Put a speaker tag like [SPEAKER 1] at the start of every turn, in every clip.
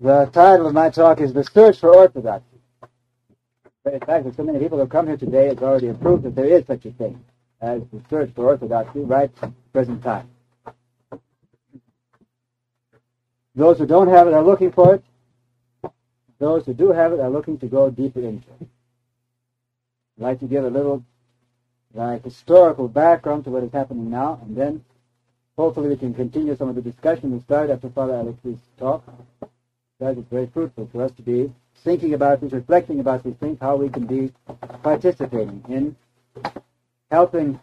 [SPEAKER 1] The title of my talk is The Search for Orthodoxy. In fact, that so many people who come here today, it's already proved that there is such a thing as the search for orthodoxy right present time. Those who don't have it are looking for it. Those who do have it are looking to go deeper into it. I'd like to give a little like historical background to what is happening now, and then hopefully we can continue some of the discussion we started after Father Alex's talk. That is very fruitful for us to be thinking about this, reflecting about these things, how we can be participating in helping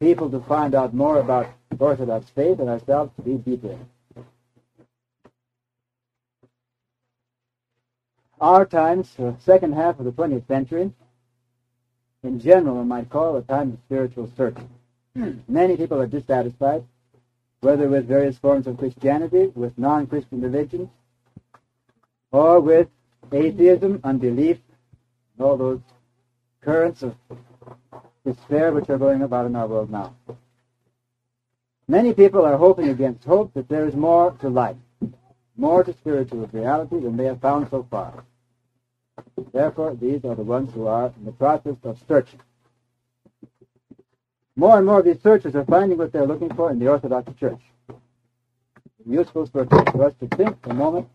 [SPEAKER 1] people to find out more about Orthodox faith and ourselves to be deeper. Our times, the second half of the 20th century, in general, one might call a time of spiritual searching. Hmm. Many people are dissatisfied, whether with various forms of Christianity, with non-Christian religions, or with atheism, unbelief, and all those currents of despair which are going about in our world now. Many people are hoping against hope that there is more to life, more to spiritual reality than they have found so far. Therefore, these are the ones who are in the process of searching. More and more of these searchers are finding what they're looking for in the Orthodox Church. Useful for, for us to think for a moment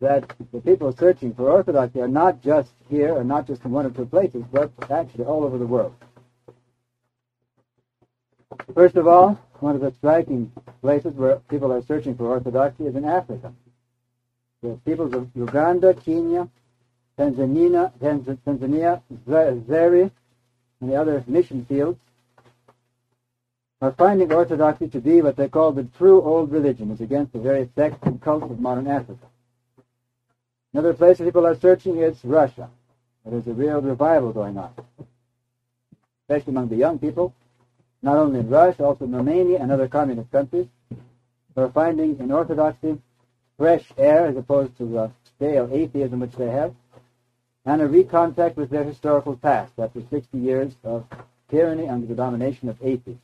[SPEAKER 1] that the people searching for Orthodoxy are not just here or not just in one or two places, but actually all over the world. First of all, one of the striking places where people are searching for Orthodoxy is in Africa. The peoples of Uganda, Kenya, Tanzania, Tanzania, Zaire, and the other mission fields are finding Orthodoxy to be what they call the true old religion, as against the various sects and cults of modern Africa. Another place people are searching is Russia. There's a real revival going on, especially among the young people, not only in Russia, also in Romania and other communist countries, who are finding in Orthodoxy fresh air as opposed to the stale atheism which they have, and a recontact with their historical past after 60 years of tyranny under the domination of atheists.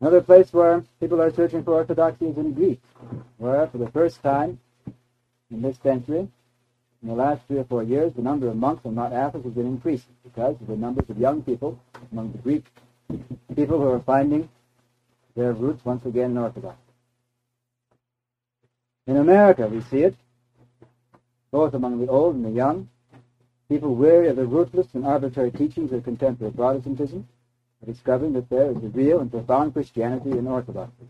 [SPEAKER 1] Another place where people are searching for orthodoxy is in Greece, where for the first time in this century, in the last three or four years, the number of monks and Mount Athos has been increasing because of the numbers of young people among the Greek people who are finding their roots once again in Orthodoxy. In America, we see it, both among the old and the young, people weary of the ruthless and arbitrary teachings of contemporary Protestantism discovering that there is a real and profound Christianity in Orthodoxy.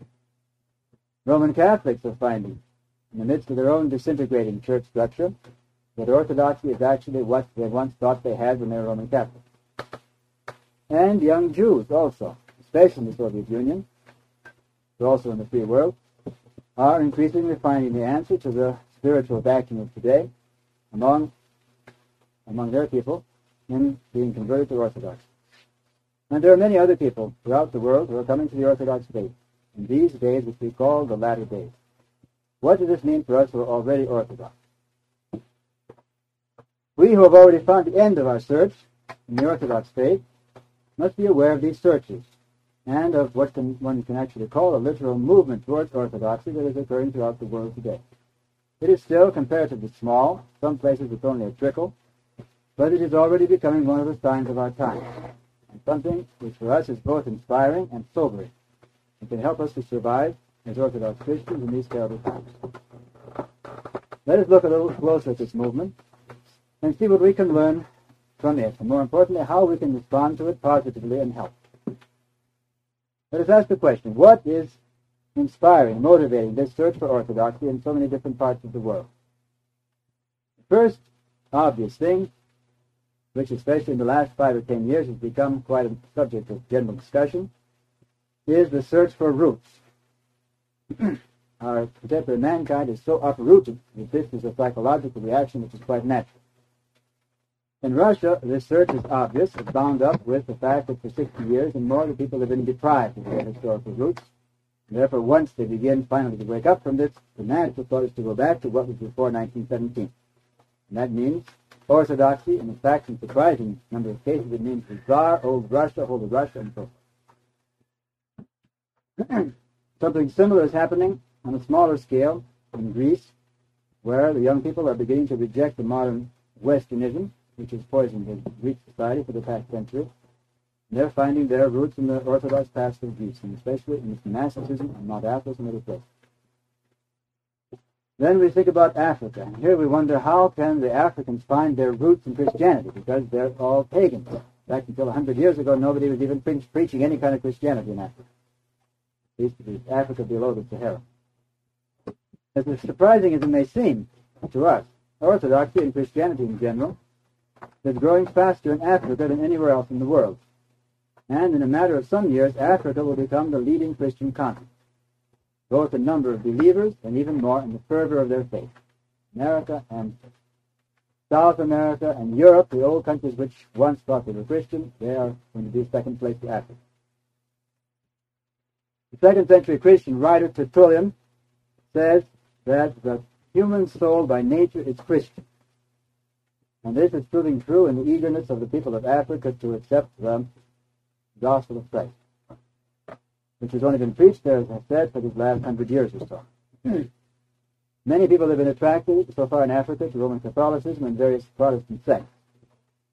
[SPEAKER 1] Roman Catholics are finding, in the midst of their own disintegrating church structure, that Orthodoxy is actually what they once thought they had when they were Roman Catholics. And young Jews also, especially in the Soviet Union, but also in the free world, are increasingly finding the answer to the spiritual vacuum of today among among their people in being converted to Orthodoxy. And there are many other people throughout the world who are coming to the Orthodox faith in these days which we call the latter days. What does this mean for us who are already Orthodox? We who have already found the end of our search in the Orthodox faith must be aware of these searches and of what can, one can actually call a literal movement towards orthodoxy that is occurring throughout the world today. It is still comparatively small, some places it's only a trickle, but it is already becoming one of the signs of our time, something which for us is both inspiring and sobering, and can help us to survive as Orthodox Christians in these terrible times. Let us look a little closer at this movement and see what we can learn from it, and more importantly, how we can respond to it positively and help. Let us ask the question, what is inspiring, motivating this search for orthodoxy in so many different parts of the world? The first obvious thing, which especially in the last five or ten years has become quite a subject of general discussion, is the search for roots. Our contemporary mankind is so uprooted that this is a psychological reaction which is quite natural. In Russia, this search is obvious. It's bound up with the fact that for 60 years and more, the people have been deprived of their historical roots. And therefore, once they begin finally to wake up from this, the natural thought is to go back to what was before 1917. And that means orthodoxy, and in fact, in surprising number of cases, it means the Tsar, old Russia, Holy Russia, and so forth. Something similar is happening on a smaller scale in Greece, where the young people are beginning to reject the modern Westernism, which has poisoned the Greek society for the past century. They're finding their roots in the Orthodox past of Greece, and especially in its monasticism and Mount Athos and other places. Then we think about Africa, and here we wonder how can the Africans find their roots in Christianity, because they're all pagans. Fact, until a hundred years ago, nobody was even pre- preaching any kind of Christianity in Africa. At least it Africa below the Sahara. As surprising as it may seem to us, Orthodoxy and Christianity in general is growing faster in Africa than anywhere else in the world. And in a matter of some years, Africa will become the leading Christian continent, both in number of believers and even more in the fervor of their faith. America and South America and Europe, the old countries which once thought they were Christian, they are going to be second place to Africa. The second century Christian writer Tertullian says that the human soul by nature is Christian. And this is proving true in the eagerness of the people of Africa to accept the gospel of Christ, which has only been preached there, as I said, for these last hundred years or so. Many people have been attracted so far in Africa to Roman Catholicism and various Protestant sects.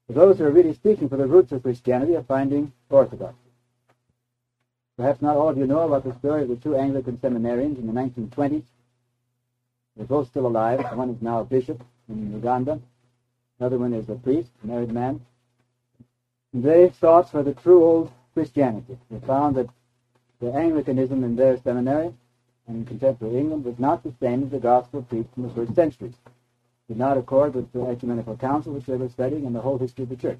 [SPEAKER 1] But those who are really seeking for the roots of Christianity are finding orthodoxy. Perhaps not all of you know about the story of the two Anglican seminarians in the 1920s. They're both still alive. One is now a bishop in Uganda. The other one is a priest, a married man. And they sought for the true old Christianity. They found that the Anglicanism in their seminary and in contemporary England was not the same as the gospel preached in the first centuries. It did not accord with the ecumenical council which they were studying and the whole history of the church.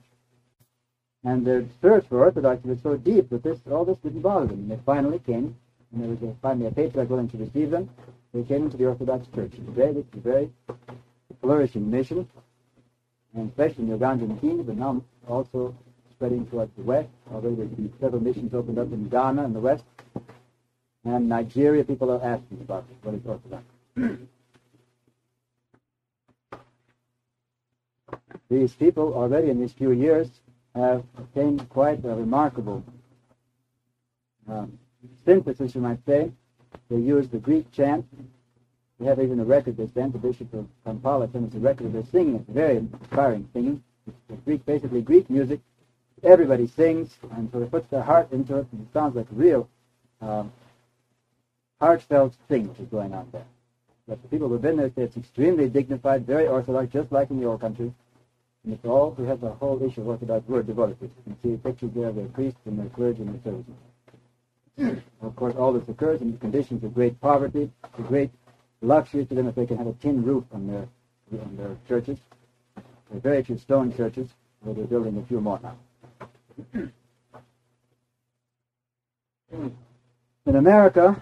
[SPEAKER 1] And their search for orthodoxy was so deep that this all this didn't bother them. And they finally came, and there was a, finally a patriarch willing to receive them. They came into the Orthodox Church. And today this is a very flourishing mission, and especially in Uganda and Kenya, but now also spreading towards the west. Although there's been several missions opened up in Ghana and the west. And Nigeria, people are asking about what is Orthodox. These people already in these few years have attained quite a remarkable um, synthesis, you might say. They use the Greek chant. They have even a record they sent. The Bishop of Kampala sent us a record of their singing. It's very inspiring singing. It's Greek, basically Greek music. Everybody sings, and so they put their heart into it, and it sounds like real um, heartfelt thing which is going on there. But the people who've been there say it's extremely dignified, very orthodox, just like in the old country. And it's all, we have the whole issue of Orthodox word devoted. You can see pictures there of their priests and their clergy and their services. of course, all this occurs in conditions of great poverty, a great luxury to them if they can have a tin roof on their, on their churches. They're very few stone churches, where they're building a few more now. In America,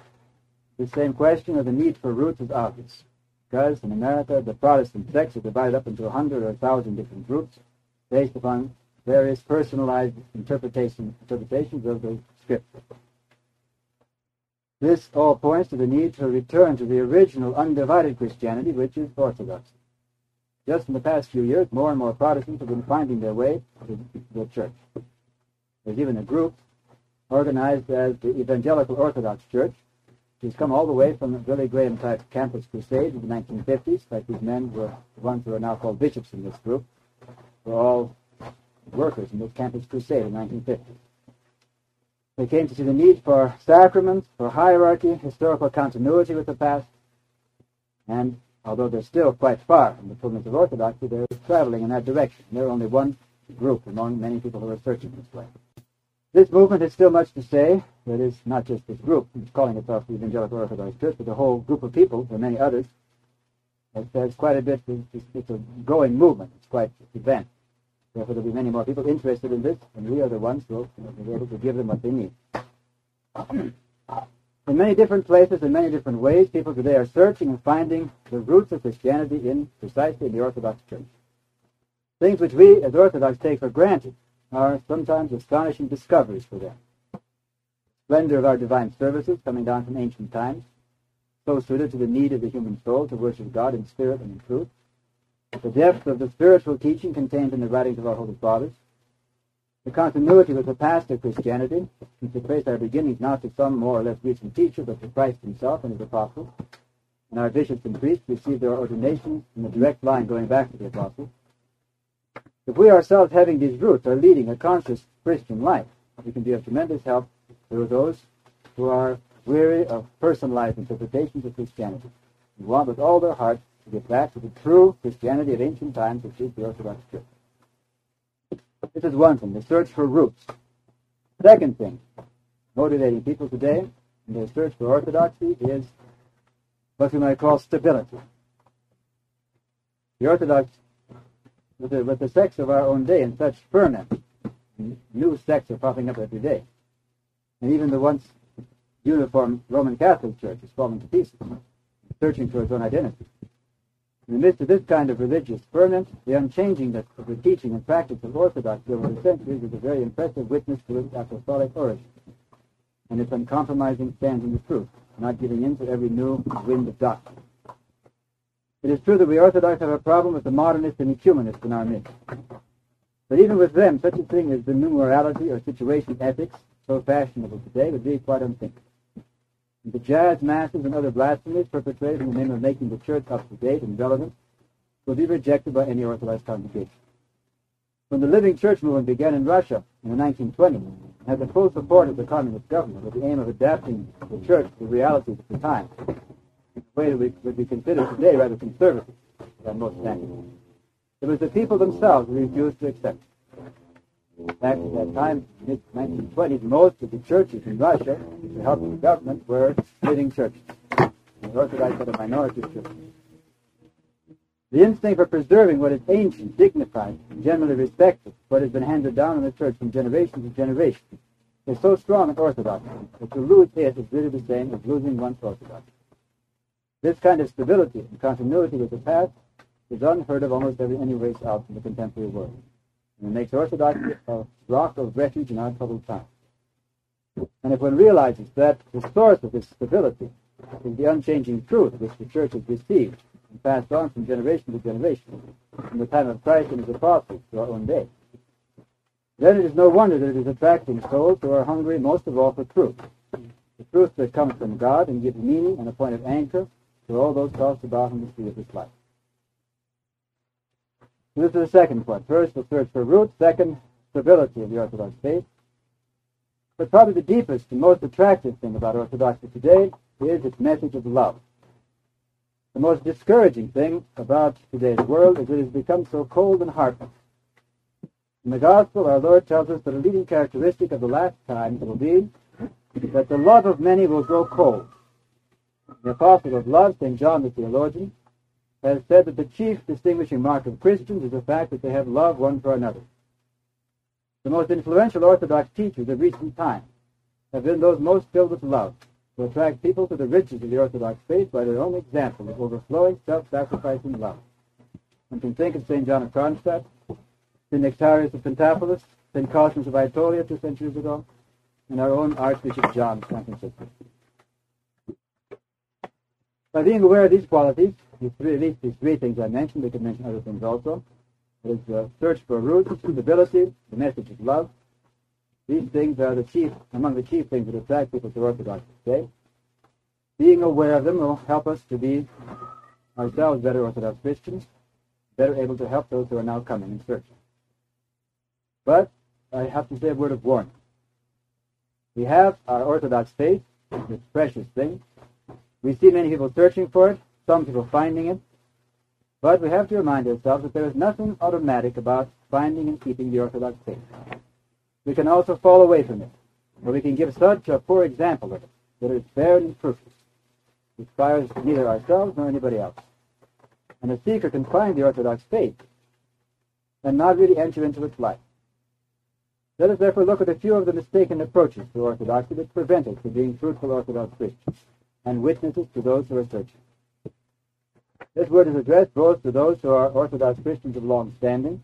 [SPEAKER 1] the same question of the need for roots is obvious. Because in America, the Protestant sects are divided up into a hundred or a thousand different groups based upon various personalized interpretation, interpretations of the Scripture. This all points to the need to return to the original undivided Christianity, which is Orthodoxy. Just in the past few years, more and more Protestants have been finding their way to the church. There's even a group organized as the Evangelical Orthodox Church, has come all the way from the Billy Graham type campus crusade in the 1950s. In fact, these men were the ones who are now called bishops in this group, were all workers in this campus crusade in the 1950s. They came to see the need for sacraments, for hierarchy, historical continuity with the past, and although they're still quite far from the fullness of orthodoxy, they're traveling in that direction. They're only one group among many people who are searching this way. This movement has still much to say. That is, not just this group, it's calling itself the Evangelical Orthodox Church, but the whole group of people, and many others. There's quite a bit, it's a growing movement. It's quite advanced. Therefore, there'll be many more people interested in this, and we are the ones who will be able to give them what they need. In many different places, in many different ways, people today are searching and finding the roots of Christianity in precisely in the Orthodox Church. Things which we, as Orthodox, take for granted are sometimes astonishing discoveries for them. The splendor of our divine services coming down from ancient times, so suited to the need of the human soul to worship God in spirit and in truth. The depth of the spiritual teaching contained in the writings of our Holy Fathers. The continuity with the past of Christianity, since we trace our beginnings not to some more or less recent teacher, but to Christ himself and his apostles. and our bishops and priests received their ordination in the direct line going back to the apostles. If we ourselves, having these roots, are leading a conscious Christian life, we can be of tremendous help to those who are weary of personalized interpretations of Christianity and want with all their heart to get back to the true Christianity of ancient times, which is the Orthodox Church. This is one thing, the search for roots. Second thing, motivating people today in their search for orthodoxy is what we might call stability. The Orthodox, with the, with the sects of our own day in such ferment, new sects are popping up every day. And even the once uniform Roman Catholic Church is falling to pieces, searching for its own identity. In the midst of this kind of religious ferment, the unchangingness of the teaching and practice of Orthodoxy over the centuries is a very impressive witness to its apostolic origin and its uncompromising stand in the truth, not giving in to every new wind of doctrine. It is true that we Orthodox have a problem with the modernists and ecumenists in our midst. But even with them, such a thing as the new morality or situation ethics, so fashionable today, would be quite unthinkable. The jazz masses and other blasphemies perpetrated in the name of making the church up to date and relevant will be rejected by any Orthodox congregation. When the Living Church movement began in Russia in the 1920s, and had the full support of the communist government with the aim of adapting the church to the realities of the time, way that we would be considered today rather conservative than most standards. It was the people themselves who refused to accept it. Back at that time, mid 1920s, most of the churches in Russia, with the help of the government, were living churches. The Orthodox had a minority of churches. The instinct for preserving what is ancient, dignified, and generally respected, what has been handed down in the church from generation to generation, is so strong in Orthodoxy that to lose it is really the same as losing one's Orthodoxy. This kind of stability and continuity with the past is unheard of almost every anywhere else in the contemporary world and it makes orthodoxy a uh, rock of refuge in our troubled times. And if one realizes that the source of this stability is the unchanging truth which the church has received and passed on from generation to generation, from the time of Christ and his apostles to our own day, then it is no wonder that it is attracting souls who are hungry most of all for truth. The truth that comes from God and gives meaning and a point of anchor to all those tossed about in the sea of this life. This is the second point. First, the search for roots. Second, stability of the Orthodox faith. But probably the deepest and most attractive thing about Orthodoxy today is its message of love. The most discouraging thing about today's world is that it has become so cold and heartless. In the Gospel, our Lord tells us that a leading characteristic of the last times will be that the love of many will grow cold. The apostle of love, St. John the theologian, has said that the chief distinguishing mark of Christians is the fact that they have love one for another. The most influential Orthodox teachers of recent times have been those most filled with love, to attract people to the riches of the Orthodox faith by their own example of overflowing, self-sacrificing love. One can think of St. John of Kronstadt, St. Nectarius of Pentapolis, St. Cosmas of Aetolia two centuries ago, and our own Archbishop John of San Francisco. By being aware of these qualities, these three, at least these three things I mentioned, we could mention other things also. Is the search for roots, stability, the message of love. These things are the chief, among the chief things that attract people to Orthodox today. Being aware of them will help us to be ourselves better Orthodox Christians, better able to help those who are now coming and searching. But I have to say a word of warning. We have our Orthodox faith, this precious thing, we see many people searching for it, some people finding it, but we have to remind ourselves that there is nothing automatic about finding and keeping the Orthodox faith. We can also fall away from it, or we can give such a poor example of it that it is barren and fruitless. It inspires neither ourselves nor anybody else. And a seeker can find the Orthodox faith and not really enter into its life. Let us therefore look at a few of the mistaken approaches to orthodoxy that prevent us from being fruitful Orthodox Christians and witnesses to those who are searching. This word is addressed both to those who are Orthodox Christians of long standing,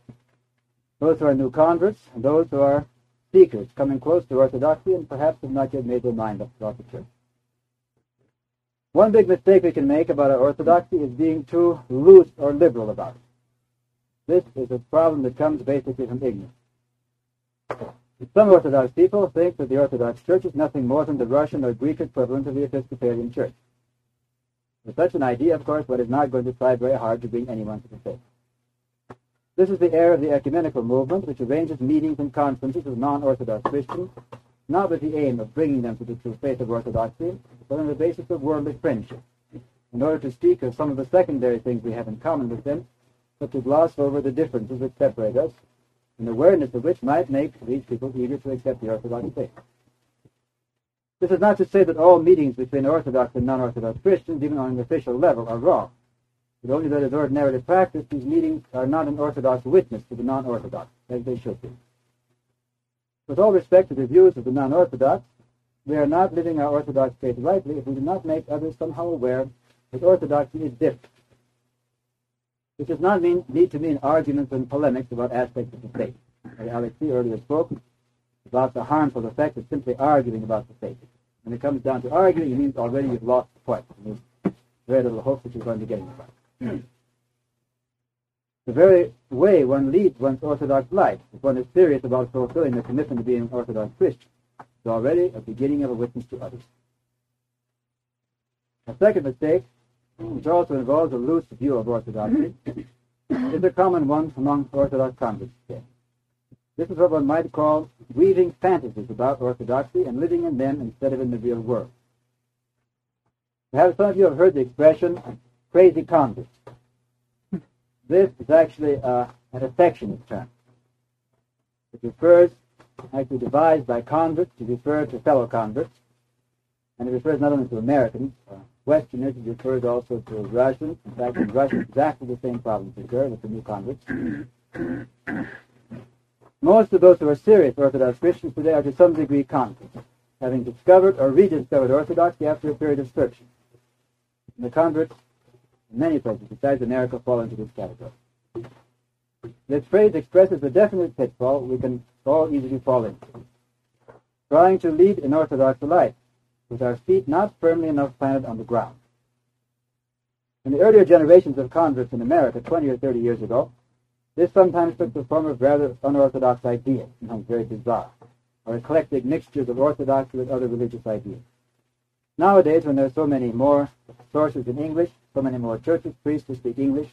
[SPEAKER 1] those who are new converts, and those who are seekers coming close to Orthodoxy and perhaps have not yet made their mind up about the church. One big mistake we can make about our Orthodoxy is being too loose or liberal about it. This is a problem that comes basically from ignorance. Some Orthodox people think that the Orthodox Church is nothing more than the Russian or Greek equivalent of the Episcopalian Church. With such an idea, of course, one is not going to try very hard to bring anyone to the faith. This is the era of the ecumenical movement, which arranges meetings and conferences with non-Orthodox Christians, not with the aim of bringing them to the true faith of Orthodoxy, but on the basis of worldly friendship, in order to speak of some of the secondary things we have in common with them, but to gloss over the differences that separate us, an awareness of which might make these people eager to accept the Orthodox faith. This is not to say that all meetings between Orthodox and non-Orthodox Christians, even on an official level, are wrong. But only that as ordinarily practiced, these meetings are not an Orthodox witness to the non-Orthodox, as they should be. With all respect to the views of the non-Orthodox, we are not living our Orthodox faith rightly if we do not make others somehow aware that Orthodoxy is different. This does not mean, need to mean arguments and polemics about aspects of the faith. As Alexei earlier spoke about the harmful effect of simply arguing about the faith. When it comes down to arguing, it means already you've lost the point. And there's very little hope that you're going to get anywhere. the very way one leads one's Orthodox life, if one is serious about fulfilling the commitment to being an Orthodox Christian, is already a beginning of a witness to others. A second mistake, which also involves a loose view of Orthodoxy, is a common one among Orthodox converts today. This is what one might call weaving fantasies about Orthodoxy and living in them instead of in the real world. Perhaps some of you have heard the expression crazy convert. This is actually uh, an affectionate term. It refers, actually devised by converts to refer to fellow converts, and it refers not only to Americans, uh, Westerners, refers also to Russians. In fact, in Russia, exactly the same problems occur with the new converts. Most of those who are serious Orthodox Christians today are to some degree converts, having discovered or rediscovered Orthodoxy after a period of searching. The converts in many places besides America fall into this category. This phrase expresses a definite pitfall we can all easily fall into. Trying to lead an Orthodox life with our feet not firmly enough planted on the ground. In the earlier generations of converts in America 20 or 30 years ago, this sometimes took the form of rather unorthodox ideas, sometimes very bizarre, or eclectic mixtures of orthodoxy with other religious ideas. Nowadays, when there are so many more sources in English, so many more churches, priests who speak English,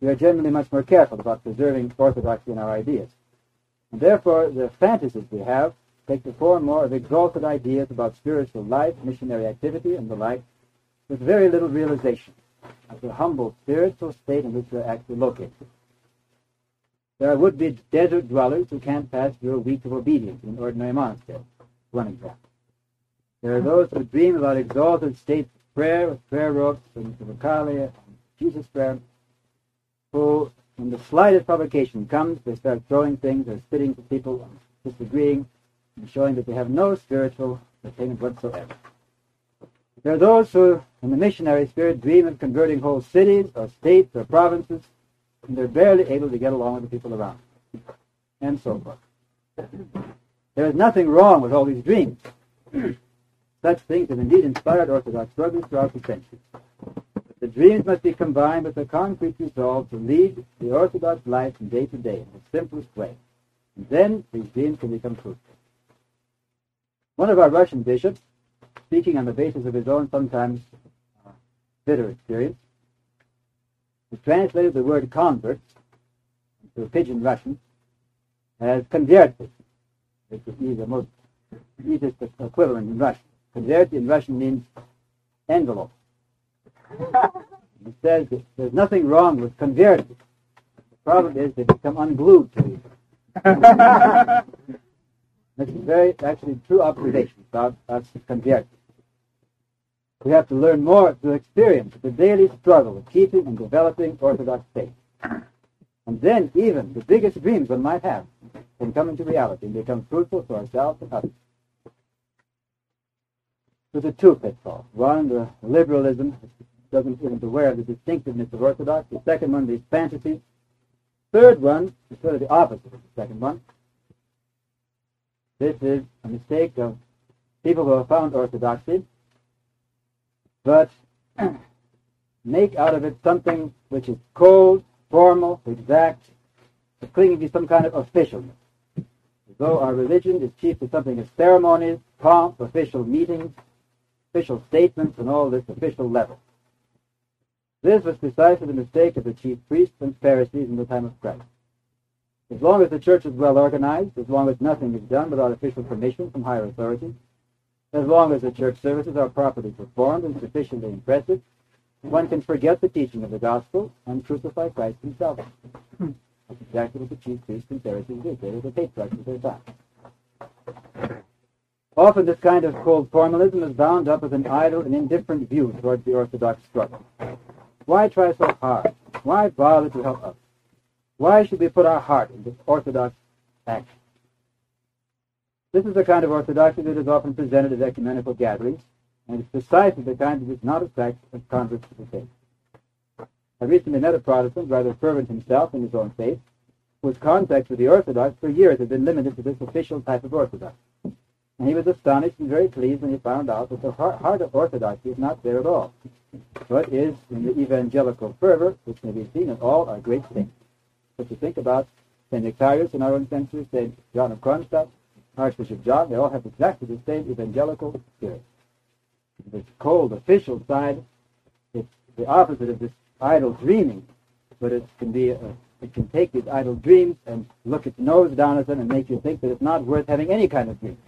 [SPEAKER 1] we are generally much more careful about preserving orthodoxy in our ideas. And therefore, the fantasies we have take the form more of exalted ideas about spiritual life, missionary activity, and the like, with very little realization of the humble spiritual state in which we are actually located. There are would be desert dwellers who can't pass through a week of obedience in an ordinary monastery. One example. There are those who dream about exalted states of prayer with prayer ropes and and Jesus prayer, who, when the slightest provocation comes, they start throwing things or spitting to people, disagreeing, and showing that they have no spiritual attainment whatsoever. There are those who, in the missionary spirit, dream of converting whole cities or states or provinces and they're barely able to get along with the people around and so forth. There is nothing wrong with all these dreams. Such things have indeed inspired Orthodox struggles throughout the centuries. But the dreams must be combined with a concrete resolve to lead the Orthodox life from day to day in the simplest way. And then these dreams can become fruitful. One of our Russian bishops, speaking on the basis of his own sometimes uh, bitter experience, who translated the word convert into pidgin Russian as converted, which is the most easiest equivalent in Russian. Convert in Russian means envelope. He says there's nothing wrong with converted. The problem is they become unglued to. That's very actually true observation about us converted. We have to learn more to experience the daily struggle of keeping and developing Orthodox faith. And then even the biggest dreams one might have can come into reality and become fruitful for ourselves and others. There's a two pitfalls. One, the liberalism doesn't isn't aware of the distinctiveness of Orthodox. The second one, these fantasies. Third one is sort of the opposite of the second one. This is a mistake of people who have found Orthodoxy but make out of it something which is cold, formal, exact, clinging to some kind of officialness. Though our religion is chiefly something of ceremonies, pomp, official meetings, official statements, and all this official level. This was precisely the mistake of the chief priests and Pharisees in the time of Christ. As long as the church is well organized, as long as nothing is done without official permission from higher authority, as long as the church services are properly performed and sufficiently impressive, one can forget the teaching of the gospel and crucify Christ himself. That's exactly what the chief priests and Pharisees did. They were the patriarchs of their time. Often this kind of cold formalism is bound up with an idle and indifferent view towards the Orthodox struggle. Why try so hard? Why bother to help others? Why should we put our heart into Orthodox action? This is the kind of orthodoxy that is often presented at ecumenical gatherings, and it's precisely the kind that does not attract converts to the faith. I recently met a Protestant, rather fervent himself in his own faith, whose contact with the Orthodox for years had been limited to this official type of Orthodox. And he was astonished and very pleased when he found out that the heart of Orthodoxy is not there at all, but is in the evangelical fervor, which may be seen in all our great saints. But you think about St. Nectarius in our own century, St. John of Kronstadt, Archbishop John, they all have exactly the same evangelical spirit. This cold official side, it's the opposite of this idle dreaming, but it can be a, it can take these idle dreams and look its nose down at them and make you think that it's not worth having any kind of dream.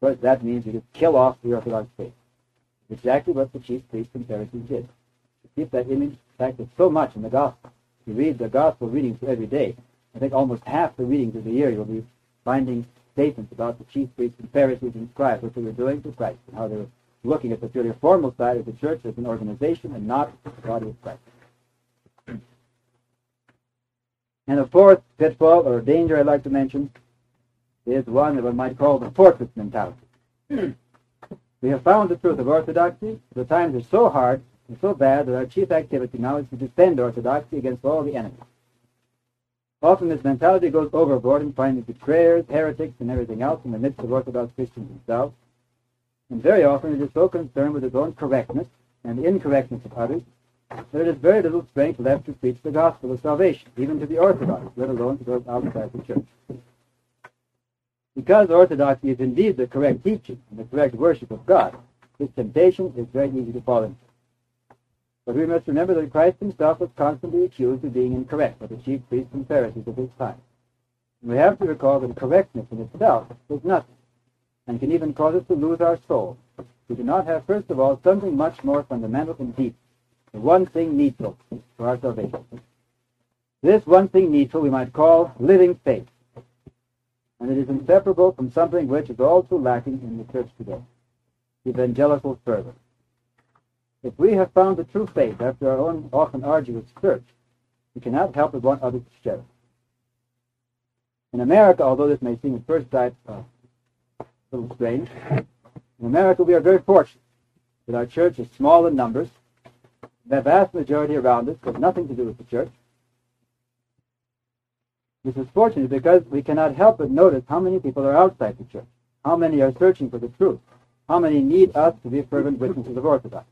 [SPEAKER 1] But that means you just kill off the Orthodox faith. Exactly what the chief priests and Pharisees did. Keep that image, there's so much in the gospel. You read the gospel readings every day. I think almost half the readings of the year you'll be finding statements about the chief priests and Pharisees and scribes, what they were doing to Christ, and how they were looking at the purely formal side of the church as an organization and not the body of Christ. And the fourth pitfall or danger I'd like to mention is one that one might call the fortress mentality. we have found the truth of orthodoxy. The times are so hard and so bad that our chief activity now is to defend orthodoxy against all the enemies. Often this mentality goes overboard in finding betrayers, heretics, and everything else in the midst of Orthodox Christians themselves. And very often it is so concerned with its own correctness and the incorrectness of others that there is very little strength left to preach the gospel of salvation, even to the Orthodox, let alone to those outside the church. Because orthodoxy is indeed the correct teaching and the correct worship of God, this temptation is very easy to fall into. But we must remember that Christ himself was constantly accused of being incorrect by the chief priests and Pharisees of his time. And we have to recall that correctness in itself is nothing, and can even cause us to lose our soul. We do not have, first of all, something much more fundamental and deep, the one thing needful for our salvation. This one thing needful we might call living faith and it is inseparable from something which is all too lacking in the church today evangelical fervor. If we have found the true faith after our own often arduous search, we cannot help but want others to share it. In America, although this may seem at first sight uh, a little strange, in America we are very fortunate that our church is small in numbers. The vast majority around us has nothing to do with the church. This is fortunate because we cannot help but notice how many people are outside the church, how many are searching for the truth, how many need us to be fervent witnesses of Orthodox.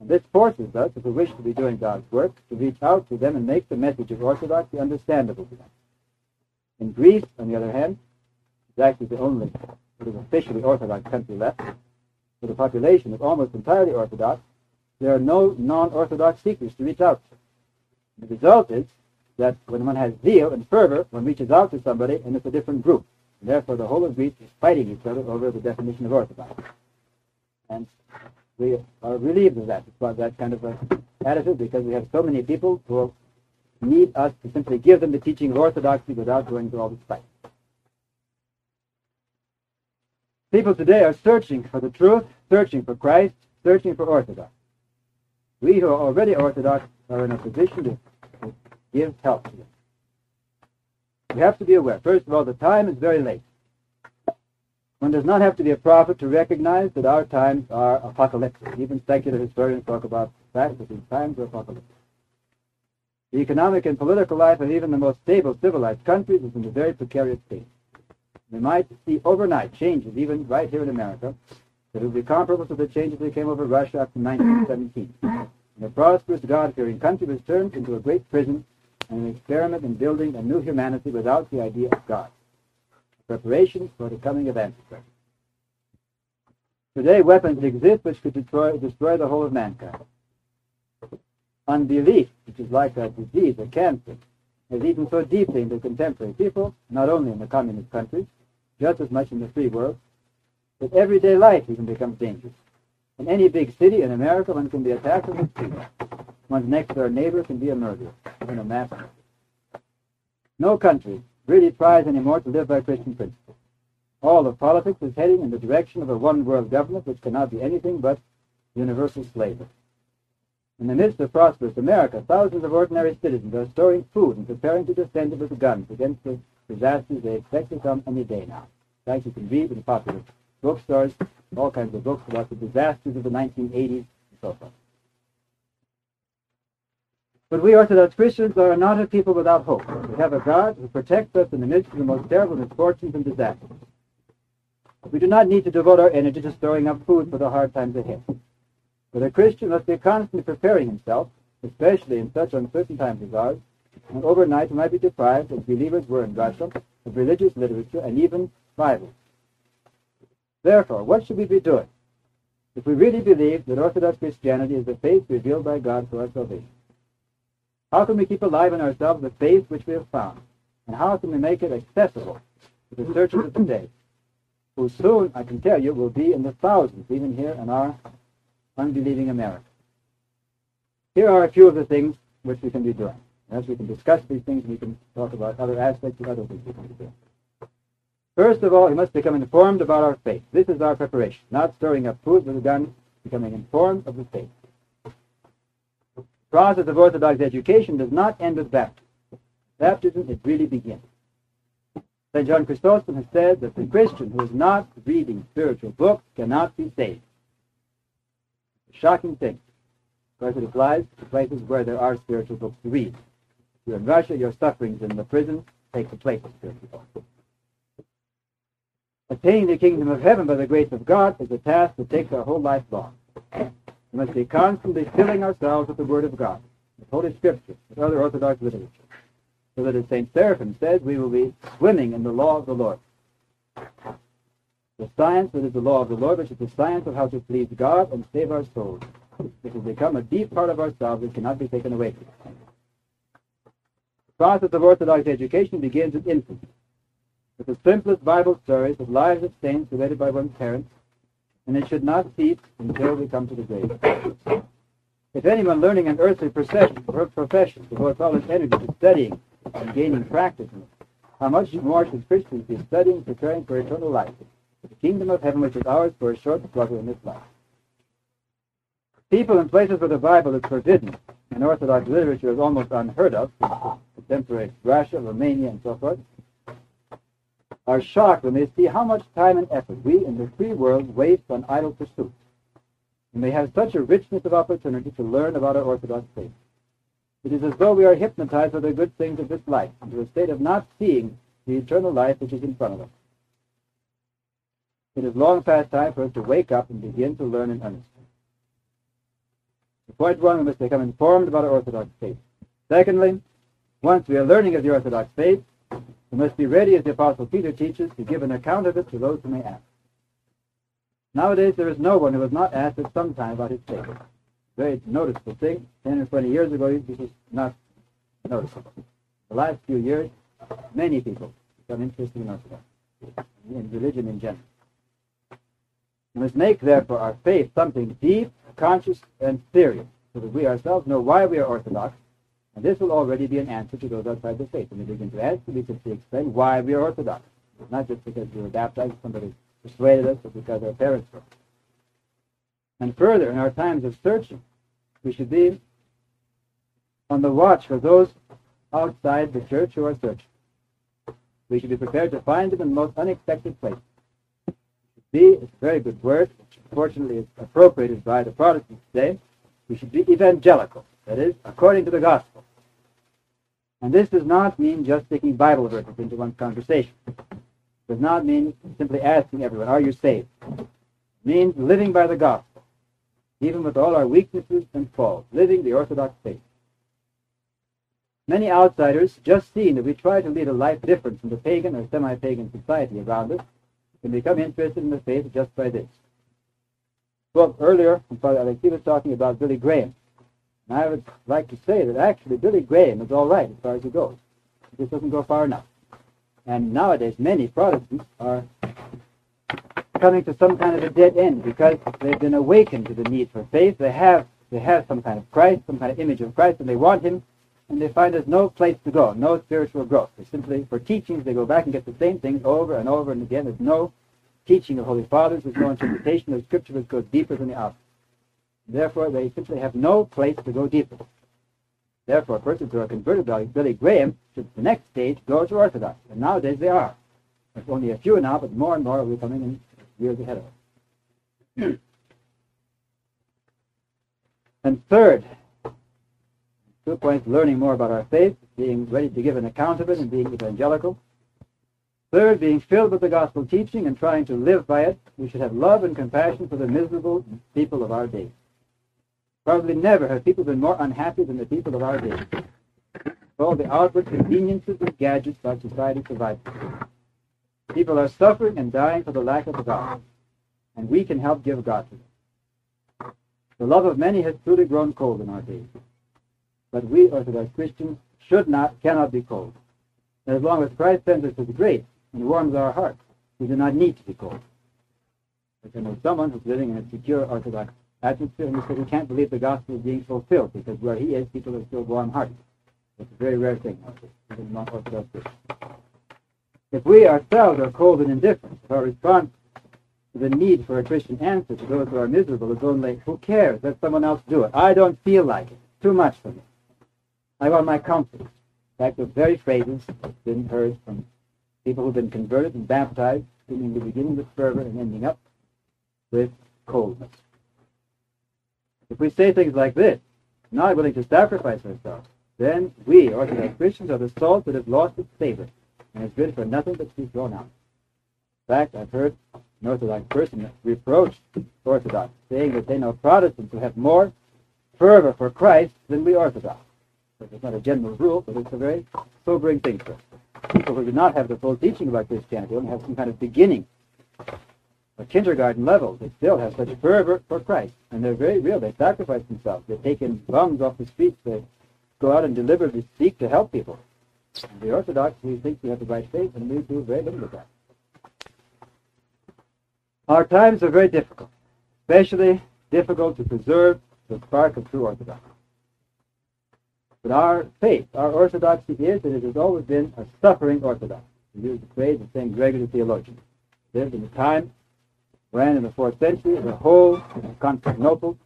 [SPEAKER 1] And this forces us, if we wish to be doing God's work, to reach out to them and make the message of Orthodoxy understandable to them. In Greece, on the other hand, is actually the only sort of officially Orthodox country left, with a population that's almost entirely Orthodox, there are no non-Orthodox seekers to reach out to. The result is that when one has zeal and fervor, one reaches out to somebody and it's a different group. And therefore, the whole of Greece is fighting each other over the definition of orthodox. And we are relieved of that, about that kind of attitude, because we have so many people who need us to simply give them the teaching of orthodoxy without going through all this fight. People today are searching for the truth, searching for Christ, searching for orthodox. We who are already orthodox are in a position to give help to them. We have to be aware. First of all, the time is very late. One does not have to be a prophet to recognize that our times are apocalyptic. Even secular historians talk about the fact that these times are apocalyptic. The economic and political life of even the most stable civilized countries is in a very precarious state. We might see overnight changes, even right here in America, that would be comparable to the changes that came over Russia after 1917. And a prosperous, God-fearing country was turned into a great prison and an experiment in building a new humanity without the idea of God. Preparations for the coming of Antichrist. Today, weapons exist which could destroy, destroy the whole of mankind. unbelief, which is like a disease, a cancer, has eaten so deeply into contemporary people, not only in the communist countries, just as much in the free world, that everyday life even becomes dangerous. In any big city in America, one can be attacked on the street. One's next door neighbor can be a murderer, even a mass murderer. No country really tries anymore to live by Christian principles. All of politics is heading in the direction of a one-world government which cannot be anything but universal slavery. In the midst of prosperous America, thousands of ordinary citizens are storing food and preparing to defend it with guns against the disasters they expect to come any day now. Fact, you can read in popular bookstores all kinds of books about the disasters of the 1980s and so forth. But we Orthodox Christians are not a people without hope. We have a God who protects us in the midst of the most terrible misfortunes and disasters. We do not need to devote our energy to storing up food for the hard times ahead. But a Christian must be constantly preparing himself, especially in such uncertain times as ours, and overnight he might be deprived, as believers were in Russia, of religious literature and even Bibles. Therefore, what should we be doing if we really believe that Orthodox Christianity is the faith revealed by God for our salvation? How can we keep alive in ourselves the faith which we have found? And how can we make it accessible to the searchers of today, who soon, I can tell you, will be in the thousands, even here in our unbelieving America? Here are a few of the things which we can be doing. As we can discuss these things, we can talk about other aspects of other things we can be doing. First of all, we must become informed about our faith. This is our preparation, not stirring up food with a gun, becoming informed of the faith. Process of Orthodox education does not end with baptism. Baptism, it really begins. St. John Chrysostom has said that the Christian who is not reading spiritual books cannot be saved. A shocking thing. Of course, it applies to places where there are spiritual books to read. If you're in Russia, your sufferings in the prison take the place of spiritual books. Attaining the kingdom of heaven by the grace of God is a task that takes our whole life long. We must be constantly filling ourselves with the Word of God, with Holy Scripture, with other Orthodox literature, so that as St. Seraphim says, we will be swimming in the law of the Lord. The science that is the law of the Lord, which is the science of how to please God and save our souls. It will become a deep part of ourselves that cannot be taken away from us. The process of Orthodox education begins at infancy with the simplest Bible stories of lives of saints related by one's parents, and it should not cease until we come to the grave. If anyone learning an earthly profession, profession devotes all his energy to studying and gaining practice in it, how much more should Christians be studying, preparing for eternal life, the kingdom of heaven which is ours for a short struggle in this life? People in places where the Bible is forbidden and Orthodox literature is almost unheard of, contemporary Russia, Romania, and so forth, are shocked when they see how much time and effort we in the free world waste on idle pursuits. And they have such a richness of opportunity to learn about our Orthodox faith. It is as though we are hypnotized by the good things of this life into a state of not seeing the eternal life which is in front of us. It is long past time for us to wake up and begin to learn in earnest. Point one, we must become informed about our Orthodox faith. Secondly, once we are learning of the Orthodox faith, we must be ready, as the Apostle Peter teaches, to give an account of it to those who may ask. Nowadays, there is no one who has not asked at some time about his faith. Very noticeable thing. Ten or twenty years ago, this was not noticeable. The last few years, many people become interested in Orthodox, in religion in general. We must make, therefore, our faith something deep, conscious, and serious, so that we ourselves know why we are Orthodox and this will already be an answer to those outside the faith. When we begin to answer, we simply explain why we are Orthodox. Not just because we were baptized, somebody persuaded us, but because our parents were. And further, in our times of searching, we should be on the watch for those outside the church who are searching. We should be prepared to find them in the most unexpected places. Be, is a very good word, which unfortunately is appropriated by the Protestants today. We should be evangelical, that is, according to the gospel. And this does not mean just taking Bible verses into one's conversation. It does not mean simply asking everyone, are you saved? It means living by the gospel, even with all our weaknesses and faults, living the Orthodox faith. Many outsiders, just seeing that we try to lead a life different from the pagan or semi-pagan society around us, can become interested in the faith just by this. Well, earlier, Father Alexei was talking about Billy Graham. And I would like to say that actually Billy Graham is all right as far as he goes. He just doesn't go far enough. And nowadays many Protestants are coming to some kind of a dead end because they've been awakened to the need for faith. They have they have some kind of Christ, some kind of image of Christ, and they want him, and they find there's no place to go, no spiritual growth. They simply, for teachings, they go back and get the same things over and over and again. There's no teaching of Holy Fathers, there's no interpretation of Scripture that goes deeper than the outer. Therefore, they simply have no place to go deeper. Therefore, persons who are converted by Billy Graham should, the next stage, go to Orthodox. And nowadays they are. There's only a few now, but more and more will be coming in years ahead of us. and third, two points, learning more about our faith, being ready to give an account of it and being evangelical. Third, being filled with the gospel teaching and trying to live by it, we should have love and compassion for the miserable people of our day. Probably never have people been more unhappy than the people of our day. All the outward conveniences and gadgets our society provides. People are suffering and dying for the lack of God, and we can help give God to them. The love of many has truly grown cold in our days, but we Orthodox Christians should not, cannot be cold. As long as Christ sends us his grace and warms our hearts, we do not need to be cold. I know someone who's living in a secure Orthodox and he said he can't believe the gospel is being fulfilled because where he is, people are still warm-hearted. It's a very rare thing, even among Orthodox Christians. If we ourselves are cold and indifferent, if our response to the need for a Christian answer to those who are miserable is only, who cares, let someone else do it. I don't feel like it. Too much for me. I want my comfort. In fact, those very phrases that have been heard from people who've been converted and baptized, seemingly beginning with fervor and ending up with coldness. If we say things like this, not willing to sacrifice ourselves, then we, Orthodox Christians, are the salt that has lost its savor and is good for nothing but to be thrown out. In fact, I've heard an Orthodox person reproach Orthodox, saying that they know Protestants who have more fervor for Christ than we Orthodox. It's not a general rule, but it's a very sobering thing for us. People who do not have the full teaching about Christianity only have some kind of beginning, a kindergarten level. They still have such fervor for Christ, and they're very real. They sacrifice themselves. They take in bums off the streets. They go out and deliberately seek to help people. And the Orthodox, we think we have the right faith, and we do very little of that. Our times are very difficult, especially difficult to preserve the spark of true orthodoxy. But our faith, our orthodoxy is that it has always been a suffering orthodoxy. We use the phrase of St. Gregory the theologian. Lived in a time when, in the fourth century, the whole of Constantinople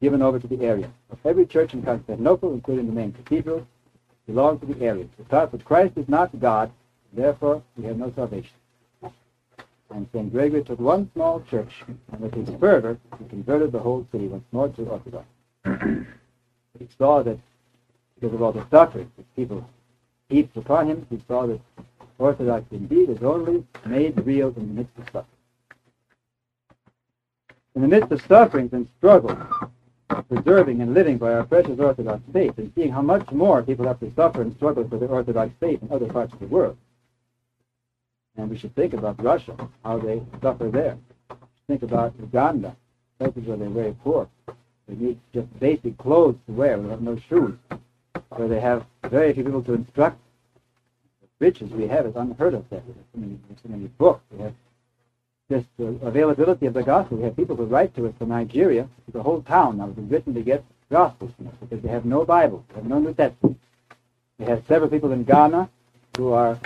[SPEAKER 1] given over to the Arians. Every church in Constantinople, including the main cathedral, belonged to the Arians. That Christ is not God, therefore we have no salvation. And St. Gregory took one small church, and with his fervor, he converted the whole city once more to Orthodox. he saw that because of all the suffering that people heaped upon him, he saw that Orthodox indeed is only made real in the midst of suffering. In the midst of sufferings and struggles, preserving and living by our precious Orthodox faith, and seeing how much more people have to suffer and struggle for their Orthodox faith in other parts of the world, and we should think about Russia, how they suffer there. Think about Uganda, places where they're very poor. They need just basic clothes to wear. They have no shoes. Where they have very few people to instruct. The riches we have is unheard of there. There's so many, so many books. We have just the availability of the gospel. We have people who write to us from Nigeria. The whole town now has been written to get gospels from us because they have no Bible. They have no New Testament. We have several people in Ghana who are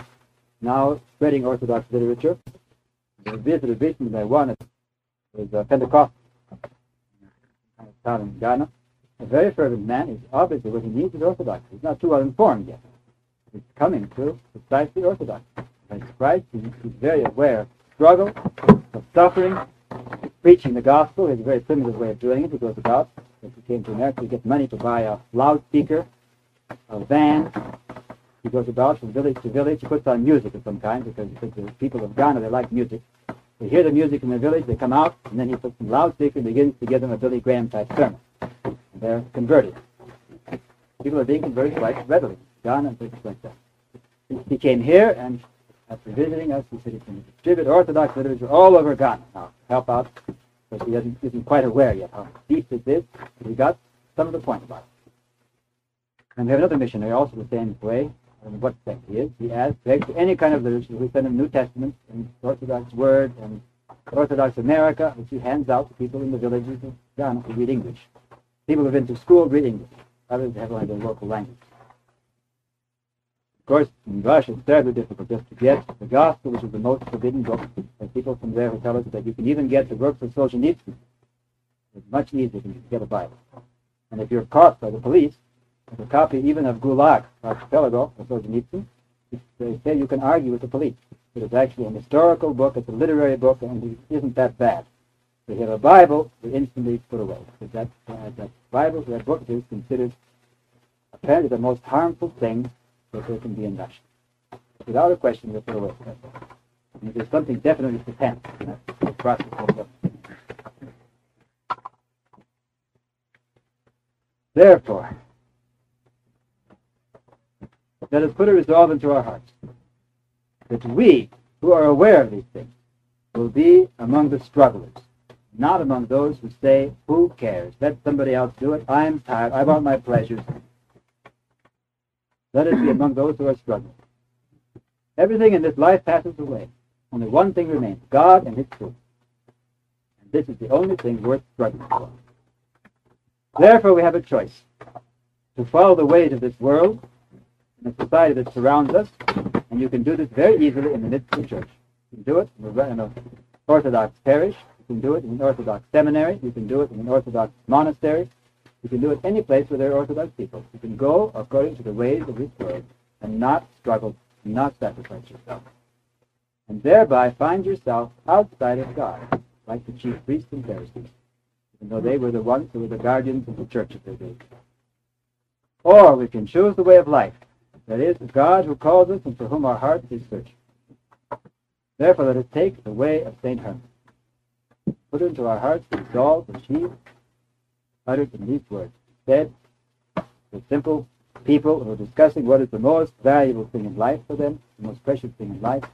[SPEAKER 1] now spreading Orthodox literature. I visited recently was a uh, Pentecostal kind town in Ghana. A very fervent man. He's obviously what he needs is Orthodox. He's not too well informed yet. He's coming to precisely Orthodox. Christ, he's, very aware struggle, of suffering, preaching the gospel. Has a very primitive way of doing it. He goes about, if he came to America, he gets money to buy a loudspeaker, a van, he goes about from village to village. He puts on music of some kind because, because the people of Ghana, they like music. They hear the music in the village, they come out, and then he puts some loudspeaker and begins to give them a Billy Graham type sermon. And they're converted. People are being converted quite readily. Ghana and places like that. He came here, and after visiting us, he said he can distribute Orthodox literature all over Ghana. Now, help out, because he isn't, quite aware yet how deep this is, but he got some of the point about it. And we have another missionary also the same way. I what sect he is. He for any kind of literature. We send him New Testament and Orthodox Word and Orthodox America, which he hands out to people in the villages of Ghana who read English. People who've been to school read English. Others have only their local language. Course, it's terribly difficult just to get the Gospel, which is the most forbidden book. Are people from there who tell us that you can even get the works of Solzhenitsyn. It's much easier than get a Bible. And if you're caught by the police with a copy even of Gulag Archipelago of Solzhenitsyn, they say you can argue with the police. It is actually an historical book, it's a literary book, and it isn't that bad. You have a Bible, you're instantly put away. Because that, uh, that Bible, that book is considered apparently the most harmful thing that there can be in Russia. Without a question, you're put away. And there's something definitely satanic in that process of Therefore, let us put a resolve into our hearts that we, who are aware of these things, will be among the strugglers, not among those who say, who cares? Let somebody else do it. I'm tired. I want my pleasures. Let us be among those who are struggling. Everything in this life passes away. Only one thing remains, God and his truth. And this is the only thing worth struggling for. Therefore, we have a choice to follow the ways of this world and the society that surrounds us, and you can do this very easily in the midst of the church. You can do it in an Orthodox parish. You can do it in an Orthodox seminary. You can do it in an Orthodox monastery. You can do it any place where there are Orthodox people. You can go according to the ways of this world and not struggle, not sacrifice yourself. And thereby find yourself outside of God, like the chief priests and Pharisees even though they were the ones who were the guardians of the church of their day. Or we can choose the way of life. That is, God who calls us and for whom our heart is searching. Therefore, let us take the way of St. Herman. Put into our hearts the resolve which he uttered in these words. Said, the simple people who are discussing what is the most valuable thing in life for them, the most precious thing in life.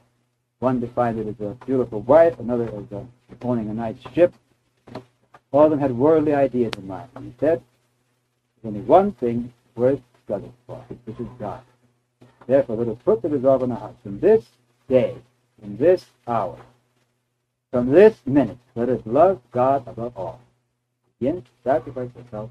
[SPEAKER 1] One defined it as a beautiful wife, another as a, owning a nice ship, all of them had worldly ideas in mind. And he said, there's only one thing worth struggling for, which is God. Therefore, let us put the resolve in our hearts. From this day, from this hour, from this minute, let us love God above all. Begin to sacrifice yourself